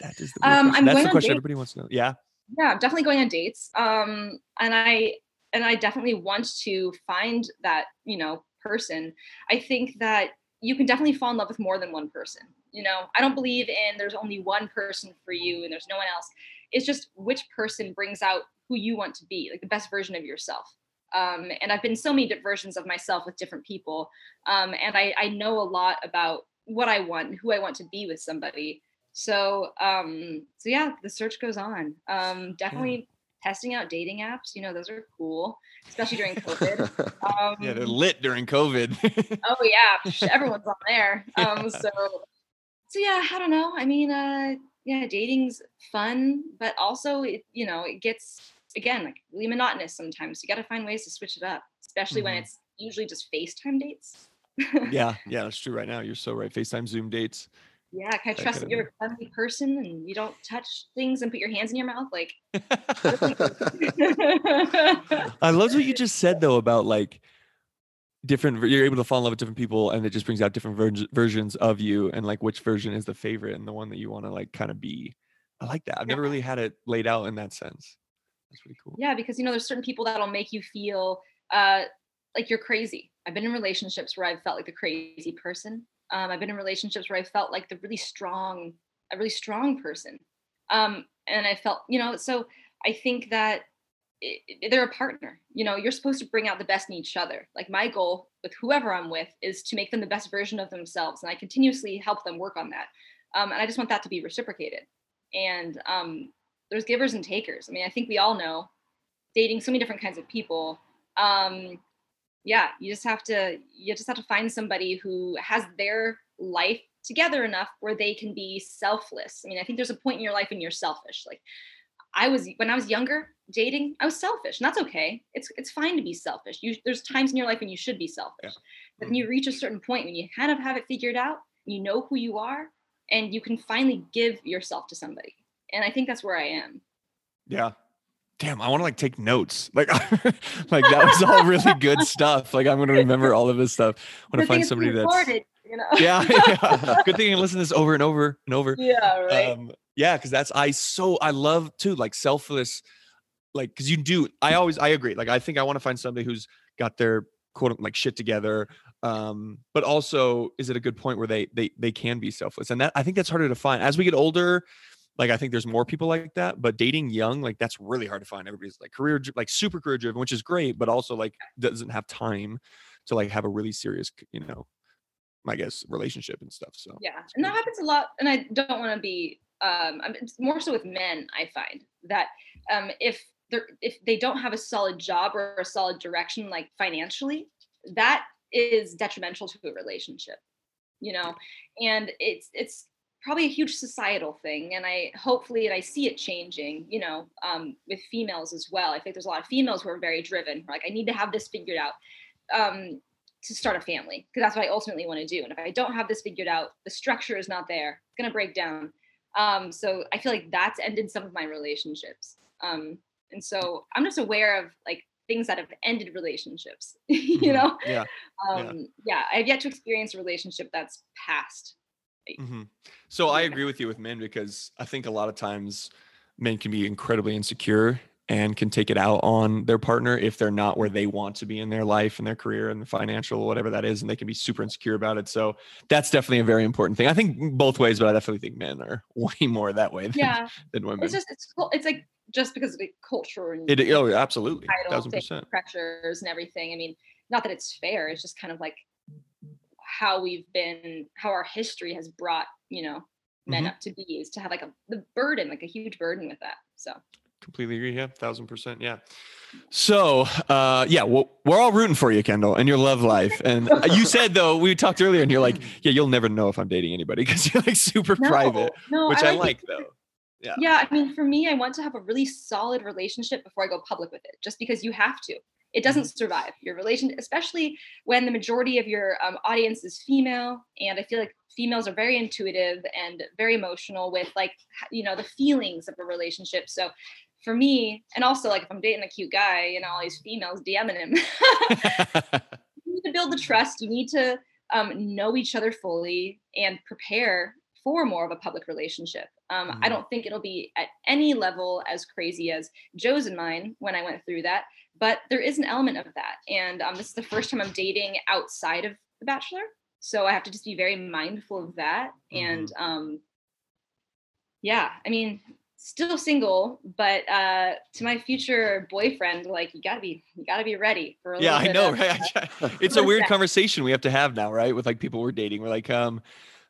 That is the Um, question. I'm That's the question everybody wants to know. Yeah. Yeah i'm definitely going on dates um and i and i definitely want to find that you know person. I think that you can definitely fall in love with more than one person you know? I don't believe in there's only one person for you and there's no one else. It's just which person brings out who you want to be like the best version of yourself. Um, and i've been so many versions of myself with different people um, and I, I know a lot about what i want and who i want to be with somebody so um so yeah the search goes on um definitely testing out dating apps you know those are cool especially during covid um Yeah, they're lit during COVID. oh yeah everyone's on there um so so yeah i don't know i mean uh yeah dating's fun but also it you know it gets again like really monotonous sometimes you got to find ways to switch it up especially when Mhm. it's usually just facetime dates yeah, yeah, that's true. Right now, you're so right. FaceTime, Zoom dates. Yeah can i trust that you're a friendly person and you don't touch things and put your hands in your mouth like I love what you just said though about like different. You're able to fall in love with different people, and it just brings out different ver- versions of you, and like which version is the favorite and the one that you want to like kind of be. I like that. I've never really had it laid out in that sense. That's pretty cool. yeah because you know there's certain people that'll make you feel uh like you're crazy i've been in relationships where i've felt like the crazy person um i've been in relationships where i felt like the really strong a really strong person. Um and i felt you know so i think that i i- they're a partner. You know you're supposed to bring out the best in each other. Like my goal with whoever i'm with is to make them the best version of themselves and i continuously help them work on that. Um, and i just want that to be reciprocated. And um, there's givers and takers. I mean i think we all know dating so many different kinds of people. Um, yeah you just have to you just have to find somebody who has their life together enough where they can be selfless. I mean i think there's a point in your life when you're selfish. Like i was when i was younger dating i was selfish and that's okay. It's it's fine to be selfish. You there's times in your life when you should be selfish. Yeah. but then you reach a certain point when you kind of have it figured out you know who you are and you can finally give yourself to somebody. And i think that's where i am. Yeah. Damn, I want to like take notes. Like, like that was all really good stuff. Like, I'm gonna remember all of this stuff. I want to find somebody that's you know yeah, yeah. Good thing I can listen to this over and over and over. yeah right Um, yeah, because that's I so I love too like selfless, like because you do. I always I agree. Like I think I want to find somebody who's got their quote like shit together. Um, but also is it a good point where they they they can be selfless, and that I think that's harder to find as we get older. Like I think there's more people like that, but dating young, like that's really hard to find. Everybody's like career, like super career driven, which is great, but also like doesn't have time to like have a really serious, you know, I guess relationship and stuff. So yeah and that happens a lot and i don't want to be um I'm- it's more so with men i find that um if they're if they don't have a solid job or a solid direction like financially that is detrimental to a relationship you know and it's it's probably a huge societal thing and i hopefully and i see it changing you know um, with females as well i think there's a lot of females who are very driven like i need to have this figured out um, to start a family because that's what I ultimately want to do. And if I don't have this figured out, the structure is not there. It's gonna break down. Um, so I feel like that's ended some of my relationships. Um, and so I'm just aware of like things that have ended relationships. you Mhm. know, yeah. um, yeah. I've yet to experience a relationship that's past. Hmm So I agree with you with men because I think a lot of times men can be incredibly insecure and can take it out on their partner if they're not where they want to be in their life and their career and the financial whatever that is and they can be super insecure about it. So that's definitely a very important thing. I think both ways but i definitely think men are way more that way than, Yeah, than women. it's just it's. It's like just because of the culture and it, oh absolutely. thousand percent. pressures and everything. I mean, not that it's fair. It's just kind of like how we've been, how our history has brought, you know, men Mhm. up to be is to have like a the burden, like a huge burden with that. So completely agree yeah thousand percent yeah so uh yeah well, we're all rooting for you kendall and your love life and you said though we talked earlier and you're like yeah you'll never know if i'm dating anybody because you're like super private no, which i, it like though yeah. Yeah, I mean, for me, I want to have a really solid relationship before I go public with it, just because you have to. It doesn't survive your relation especially when the majority of your um, audience is female. And i feel like females are very intuitive and very emotional with like you know the feelings of a relationship. So for me and also like if i'm dating a cute guy you know all these females dming him. You need to build the trust. You need to um, know each other fully and prepare for more of a public relationship. Um, Mhm. I don't think it'll be at any level as crazy as Joe's and mine when I went through that, but there is an element of that. And um, this is the first time I'm dating outside of The Bachelor. So I have to just be very mindful of that. And um, yeah, I mean, still single, but uh, to my future boyfriend, like you gotta be, you gotta be ready for a yeah, little I bit know, of- right? it's a weird conversation we have to have now, right? With like people we're dating. We're like, um,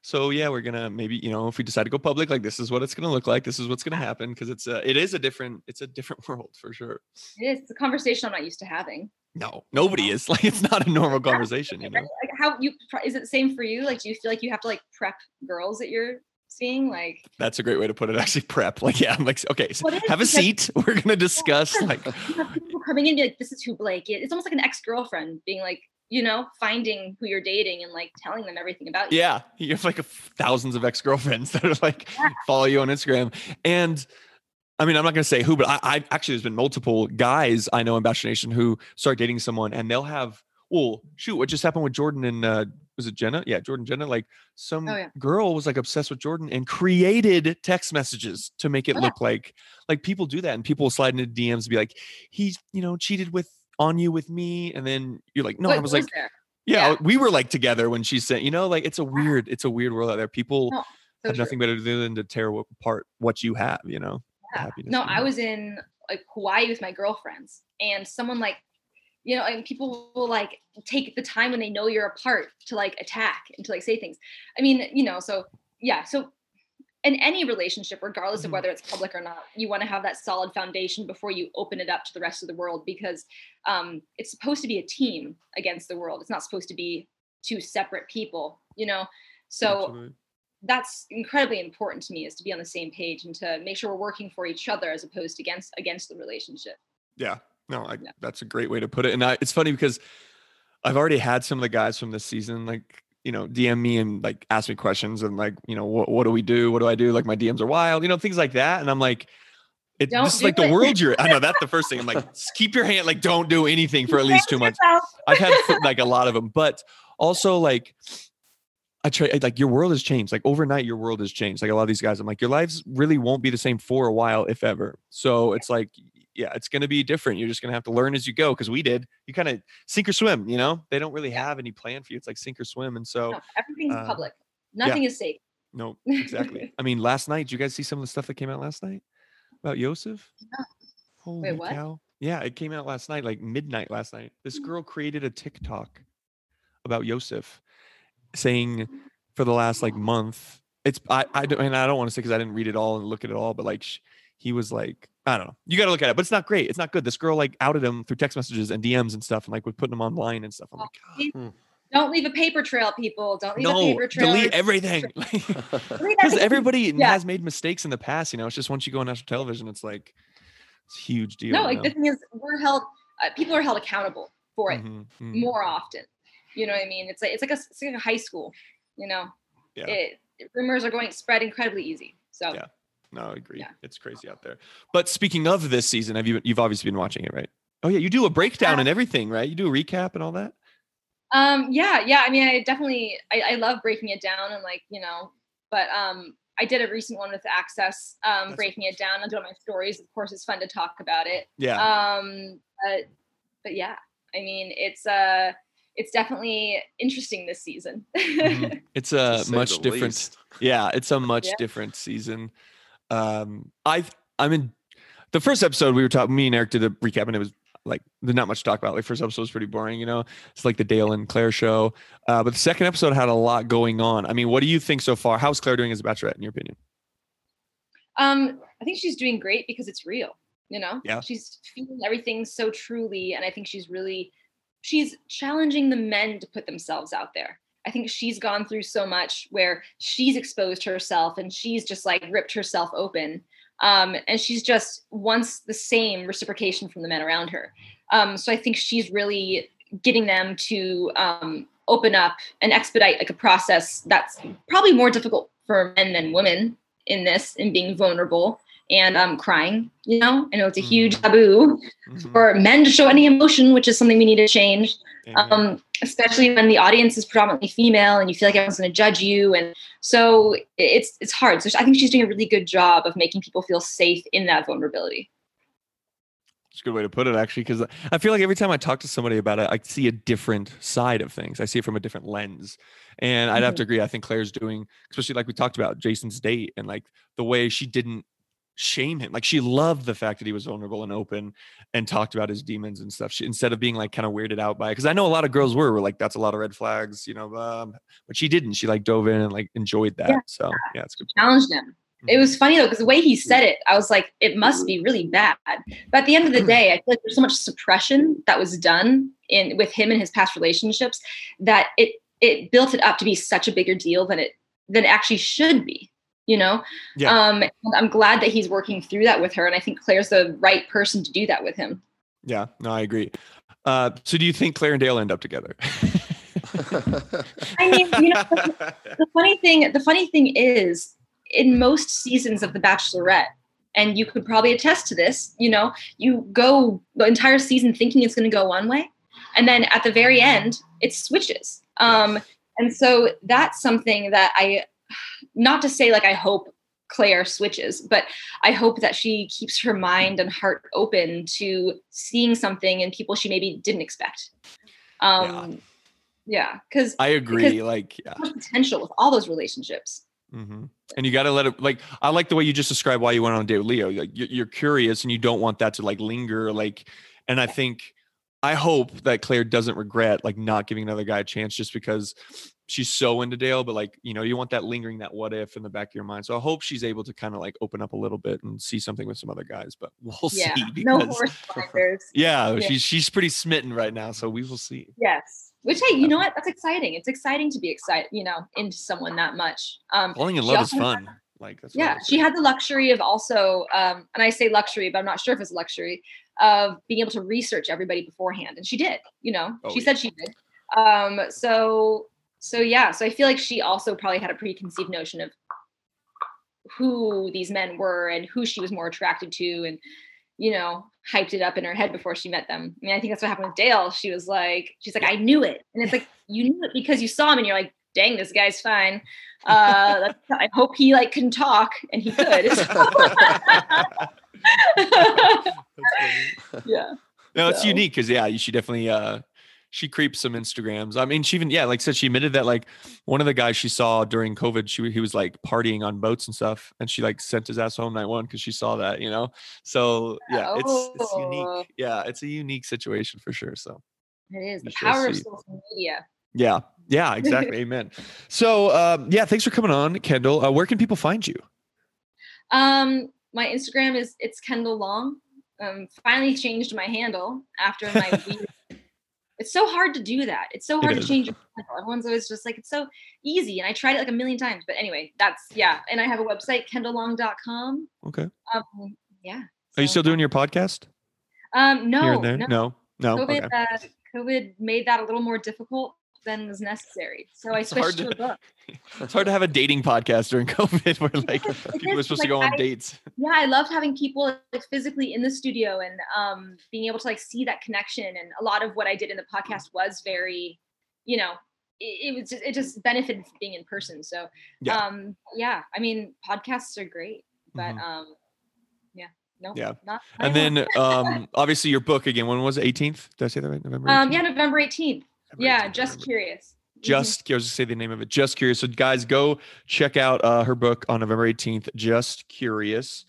so yeah, we're gonna maybe, you know, if we decide to go public, like this is what it's gonna look like. This is what's gonna happen because it's a, it is a different, it's a different world for sure. It is. It's a conversation I'm not used to having. No, nobody is like it's not a normal conversation, you know. Like how you is it the same for you? Like, do you feel like you have to like prep girls that you're seeing? Like, That's a great way to put it. Actually, prep. Like, yeah, I'm like, okay, so Well, it is have a seat. We're gonna discuss. Like, you have people coming in be like, "This is who Blake is." It's almost like an ex girlfriend being like, you know, finding who you're dating and like telling them everything about you. yeah, you have like thousands of ex girlfriends that are like Yeah. follow you on Instagram, and I mean, I'm not gonna say who, but I, I actually there's been multiple guys I know in Bachelor Nation who start dating someone and they'll have. Well, shoot, what just happened with Jordan and uh, was it Jenna? Yeah, Jordan Jenna. Like some Oh, yeah. girl was like obsessed with Jordan and created text messages to make it yeah. look like like people do that and people will slide into DMs and be like, he's you know cheated with on you with me, and then you're like, no, I was like, there? yeah, Yeah. we were like together when she said you know, like it's a ah. weird, it's a weird world out there. People No, So have true. nothing better to do than to tear apart what you have, you know. Yeah. No, I was in like Hawaii with my girlfriends, and someone like, you know, and people will like take the time when they know you're apart to like attack and to like say things. I mean, you know, so yeah, so in any relationship, regardless of whether it's public or not, you want to have that solid foundation before you open it up to the rest of the world because um, it's supposed to be a team against the world. It's not supposed to be two separate people, you know. So Absolutely. that's incredibly important to me is to be on the same page and to make sure we're working for each other as opposed to against against the relationship. yeah, no, I, Yeah. that's a great way to put it. And I, it's funny because I've already had some of the guys from this season, like, you know, DM me and like ask me questions and like, you know, what, what do we do? What do I do? Like my DMs are wild, you know, things like that. And I'm like, it, Don't this is do like the world you're. I know that's the first thing. I'm like, keep your hand, like, don't do anything for at least two months. I've had like a lot of them, but also like I try like your world has changed. Like overnight, your world has changed. Like a lot of these guys, I'm like, your lives really won't be the same for a while, if ever. So it's like, yeah, it's gonna be different. You're just gonna have to learn as you go. Cause we did. You kind of sink or swim, you know? They don't really have any plan for you. It's like sink or swim. And so No, everything's uh, public. Nothing is safe. no, exactly. I mean, last night, did you guys see some of the stuff that came out last night about Yosef? No. Holy what? cow. Yeah, it came out last night, like midnight last night. This girl created a TikTok about Yosef saying for the last like month, it's I I don't and I don't want to say because I didn't read it all and look at it all, but like sh- he was like, I don't know. You got to look at it, but it's not great. It's not good. This girl like outed him through text messages and DMs and stuff and like was putting him online and stuff. I'm like, See? God, Don't leave a paper trail, people. Don't leave a paper trail. delete everything. Delete because everything. everybody Yeah. has made mistakes in the past. You know, it's just once you go on national television, it's like it's a huge deal. No, you like know? the thing is, we're held. Uh, people are held accountable for it Mhm, mhm. more often. You know what I mean? It's like it's like a, it's like a high school. You know, Yeah. it, rumors are going spread incredibly easy. So Yeah. No, I agree. Yeah. It's crazy out there. But speaking of this season, have you you've obviously been watching it, right? Oh yeah, you do a breakdown and everything, right? You do a recap and all that. Um, yeah, yeah. I mean, I definitely, I, I love breaking it down and like, you know, but um, I did a recent one with Access, um, That's breaking it down. I'll do it my stories. Of course, it's fun to talk about it. Yeah. Um, but, but yeah, I mean, it's uh, it's definitely interesting this season. Mhm. It's a much different. least. Yeah, it's a much Yeah. different season. Um, I've I'm in the first episode we were talking. Me and Eric did a recap, and it was like there's not much to talk about. Like first episode was pretty boring, you know. It's like the Dale and Clare show. Uh, but the second episode had a lot going on. I mean, what do you think so far? How's Clare doing as a bachelorette, in your opinion? um, I think she's doing great because it's real. You know, Yeah. she's feeling everything so truly, and I think she's really, she's challenging the men to put themselves out there. I think she's gone through so much where she's exposed herself and she's just like ripped herself open. Um, and she's just wants the same reciprocation from the men around her. Um, so I think she's really getting them to um, open up and expedite like a process that's probably more difficult for men than women in this in being vulnerable and um, crying. You know, I know it's a huge Mhm. taboo Mhm. for men to show any emotion, which is something we need to change. Um, especially when the audience is predominantly female and you feel like everyone's going to judge you, and so it's it's hard. So I think she's doing a really good job of making people feel safe in that vulnerability. It's a good way to put it, actually, because I feel like every time I talk to somebody about it, I see a different side of things. I see it from a different lens. And I'd have to agree. I think Clare's doing, especially like we talked about Jason's date and like the way she didn't shame him. Like she loved the fact that he was vulnerable and open and talked about his demons and stuff. She, instead of being like kind of weirded out by it. Cause I know a lot of girls were, were like, that's a lot of red flags, you know, um, but she didn't. She like dove in and like enjoyed that. Yeah. So yeah, it's good. Challenged him. It was funny though because the way he said it, I was like, it must be really bad. But at the end of the day, I feel like there's so much suppression that was done in with him and his past relationships that it it built it up to be such a bigger deal than it than it actually should be. You know, Yeah. um, and I'm glad that he's working through that with her, and I think Clare's the right person to do that with him. Yeah, no, I agree. Uh, so do you think Claire and Dale end up together? I mean, you know, the funny thing the funny thing is in most seasons of the bachelorette and you could probably attest to this you know you go the entire season thinking it's going to go one way and then at the very end it switches um and so that's something that i not to say like i hope clare switches but i hope that she keeps her mind and heart open to seeing something in people she maybe didn't expect um yeah because I agree. Like, yeah. potential with all those relationships. hmm And you got to let it like I like the way you just described why you went on a date with Leo. Like you're, you're curious and you don't want that to like linger. Like, and I think I hope that Clare doesn't regret like not giving another guy a chance just because she's so into Dale. But like you know you want that lingering that what if in the back of your mind. So I hope she's able to kind of like open up a little bit and see something with some other guys. But we'll Yeah, see. no horse blinders. yeah, Yeah. she's she's pretty smitten right now. So we will see. Yes. Which hey, you know what? That's exciting. It's exciting to be excited, you know, into someone that much. Um, Falling in love is also had- fun. Like that's what yeah, she had the luxury of also, um, and I say luxury, but I'm not sure if it's luxury of being able to research everybody beforehand, and she did. You know, Oh, she yeah. said she did. Um, so, so yeah, so I feel like she also probably had a preconceived notion of who these men were and who she was more attracted to, and you know, hyped it up in her head before she met them. I mean, I think that's what happened with Dale. She was like, she's like, I knew it, and it's like you knew it because you saw him, and you're like, dang, this guy's fine. Uh, that's- I hope he like can talk, and he could. yeah. No, it's So- unique because yeah, you should definitely uh she creeps some Instagrams. I mean, she even yeah, like I said, she admitted that like one of the guys she saw during COVID, she he was like partying on boats and stuff, and she like sent his ass home night one because she saw that, you know. So yeah, it's it's Oh. unique. Yeah, it's a unique situation for sure. So It is the power of social media. yeah, yeah, exactly. Amen. So um, yeah, thanks for coming on, Kendall. Uh, where can people find you? Um, my Instagram is it's Kendall Long. Um, finally changed my handle after my. it's so hard to do that. It's so It hard to change your handle. Everyone's always just like it's so easy, and I tried it like a million times. But anyway, that's yeah. And I have a website kendalllong.com. Okay. Um, yeah. Are you still doing your podcast Um, no, no. No, no. COVID, Okay. uh, COVID made that a little more difficult than was necessary. So I switched to, to, a book. It's hard to have a dating podcast during COVID where like people are supposed like, to go on I, dates. Yeah, I loved having people like physically in the studio and um, being able to like see that connection. And a lot of what I did in the podcast was very, you know, it, it was just, it just benefited being in person. So yeah. um yeah, I mean podcasts are great, but mm-hmm. um yeah. Nope, yeah. Not, and then um obviously your book again, when was it? 18th? Did I say that right? November 18th? Um yeah, November 18th. Yeah, 18th, just curious. Just I was just say the name of it. Just curious. So guys, go check out uh, her book on November 18th. Just curious.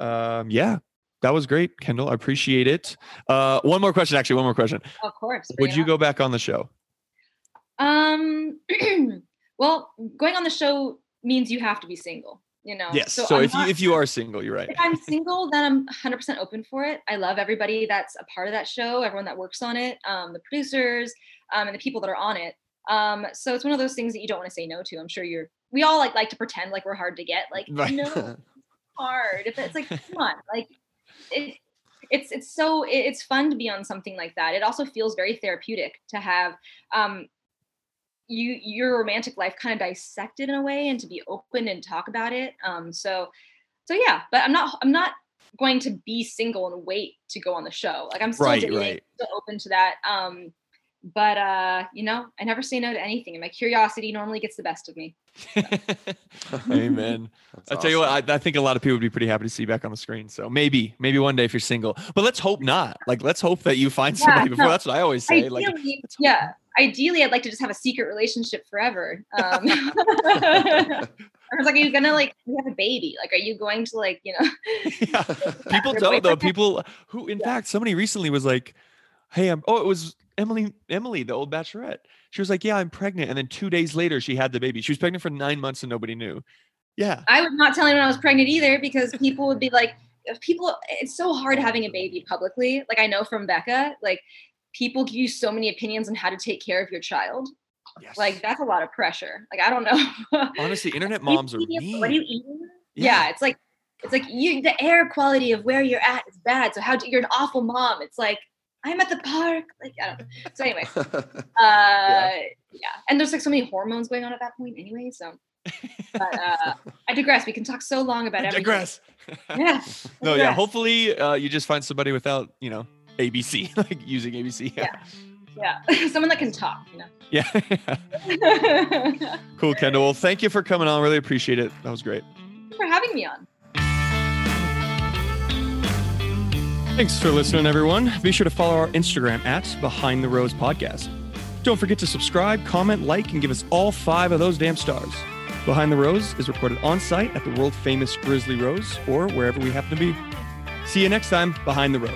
Um, yeah, that was great, Kendall. I appreciate it. Uh, one more question, actually. One more question. of course. Would it you go back on the show? Um, well, going on the show means you have to be single, you know. Yes. So, I'm if you if you are single, you're right. if I'm single, then I'm 100% open for it. I love everybody that's a part of that show, everyone that works on it, um, the producers, um, and the people that are on it. Um, so it's one of those things that you don't want to say no to. I'm sure you're. We all like like to pretend like we're hard to get. Like Right. no, hard. If it's like, come on, like it, it's it's so it's fun to be on something like that. It also feels very therapeutic to have um, you your romantic life kind of dissected in a way and to be open and talk about it. Um, so so yeah, but I'm not I'm not going to be single and wait to go on the show. Like I'm still Right, dating, right. still open to that. Um, but uh, you know, I never say no to anything, and my curiosity normally gets the best of me. Amen. That's I tell you what. I, I think a lot of people would be pretty happy to see you back on the screen. So maybe, maybe one day if you're single, but let's hope not. Like, let's hope that you find Yeah, somebody before. no. That's what I always say. Ideally, Like, yeah. Ideally, I'd like to just have a secret relationship forever. Um, I was like, are you gonna like you have a baby? Like, are you going to like you know? yeah. People don't though. People who, in fact, somebody recently was like, "Hey, I'm." Oh, it was Emily. Emily, the old bachelorette. She was like, "Yeah, I'm pregnant," and then two days later, she had the baby. She was pregnant for nine months and nobody knew. Yeah. I was not telling anyone I was pregnant either because people would be like, people. It's so hard having a baby publicly. Like I know from Becca, like people give you so many opinions on how to take care of your child. Yes. Like that's a lot of pressure. Like I don't know. honestly, internet What are you moms are mean. What are you eating? Yeah. it's like it's like you the air quality of where you're at is bad. So how do you're an awful mom? It's like I'm at the park. Like I don't know. So anyway, uh yeah. And there's like so many hormones going on at that point anyway. So but uh I digress. We can talk so long about I everything. digress. Yeah. no, yeah. Hopefully, uh, you just find somebody without, you know, ABC, like using ABC. Yeah. Yeah. Someone that can talk, you know. Yeah. cool, Kendall. Well, thank you for coming on. Really appreciate it. That was great. for having me on. Thanks for listening, everyone. Be sure to follow our Instagram at Behind the Rose Podcast. Don't forget to subscribe, comment, like, and give us all five of those damn stars. Behind the Rose is recorded on site at the world famous Grizzly Rose or wherever we happen to be. See you next time, Behind the Rose.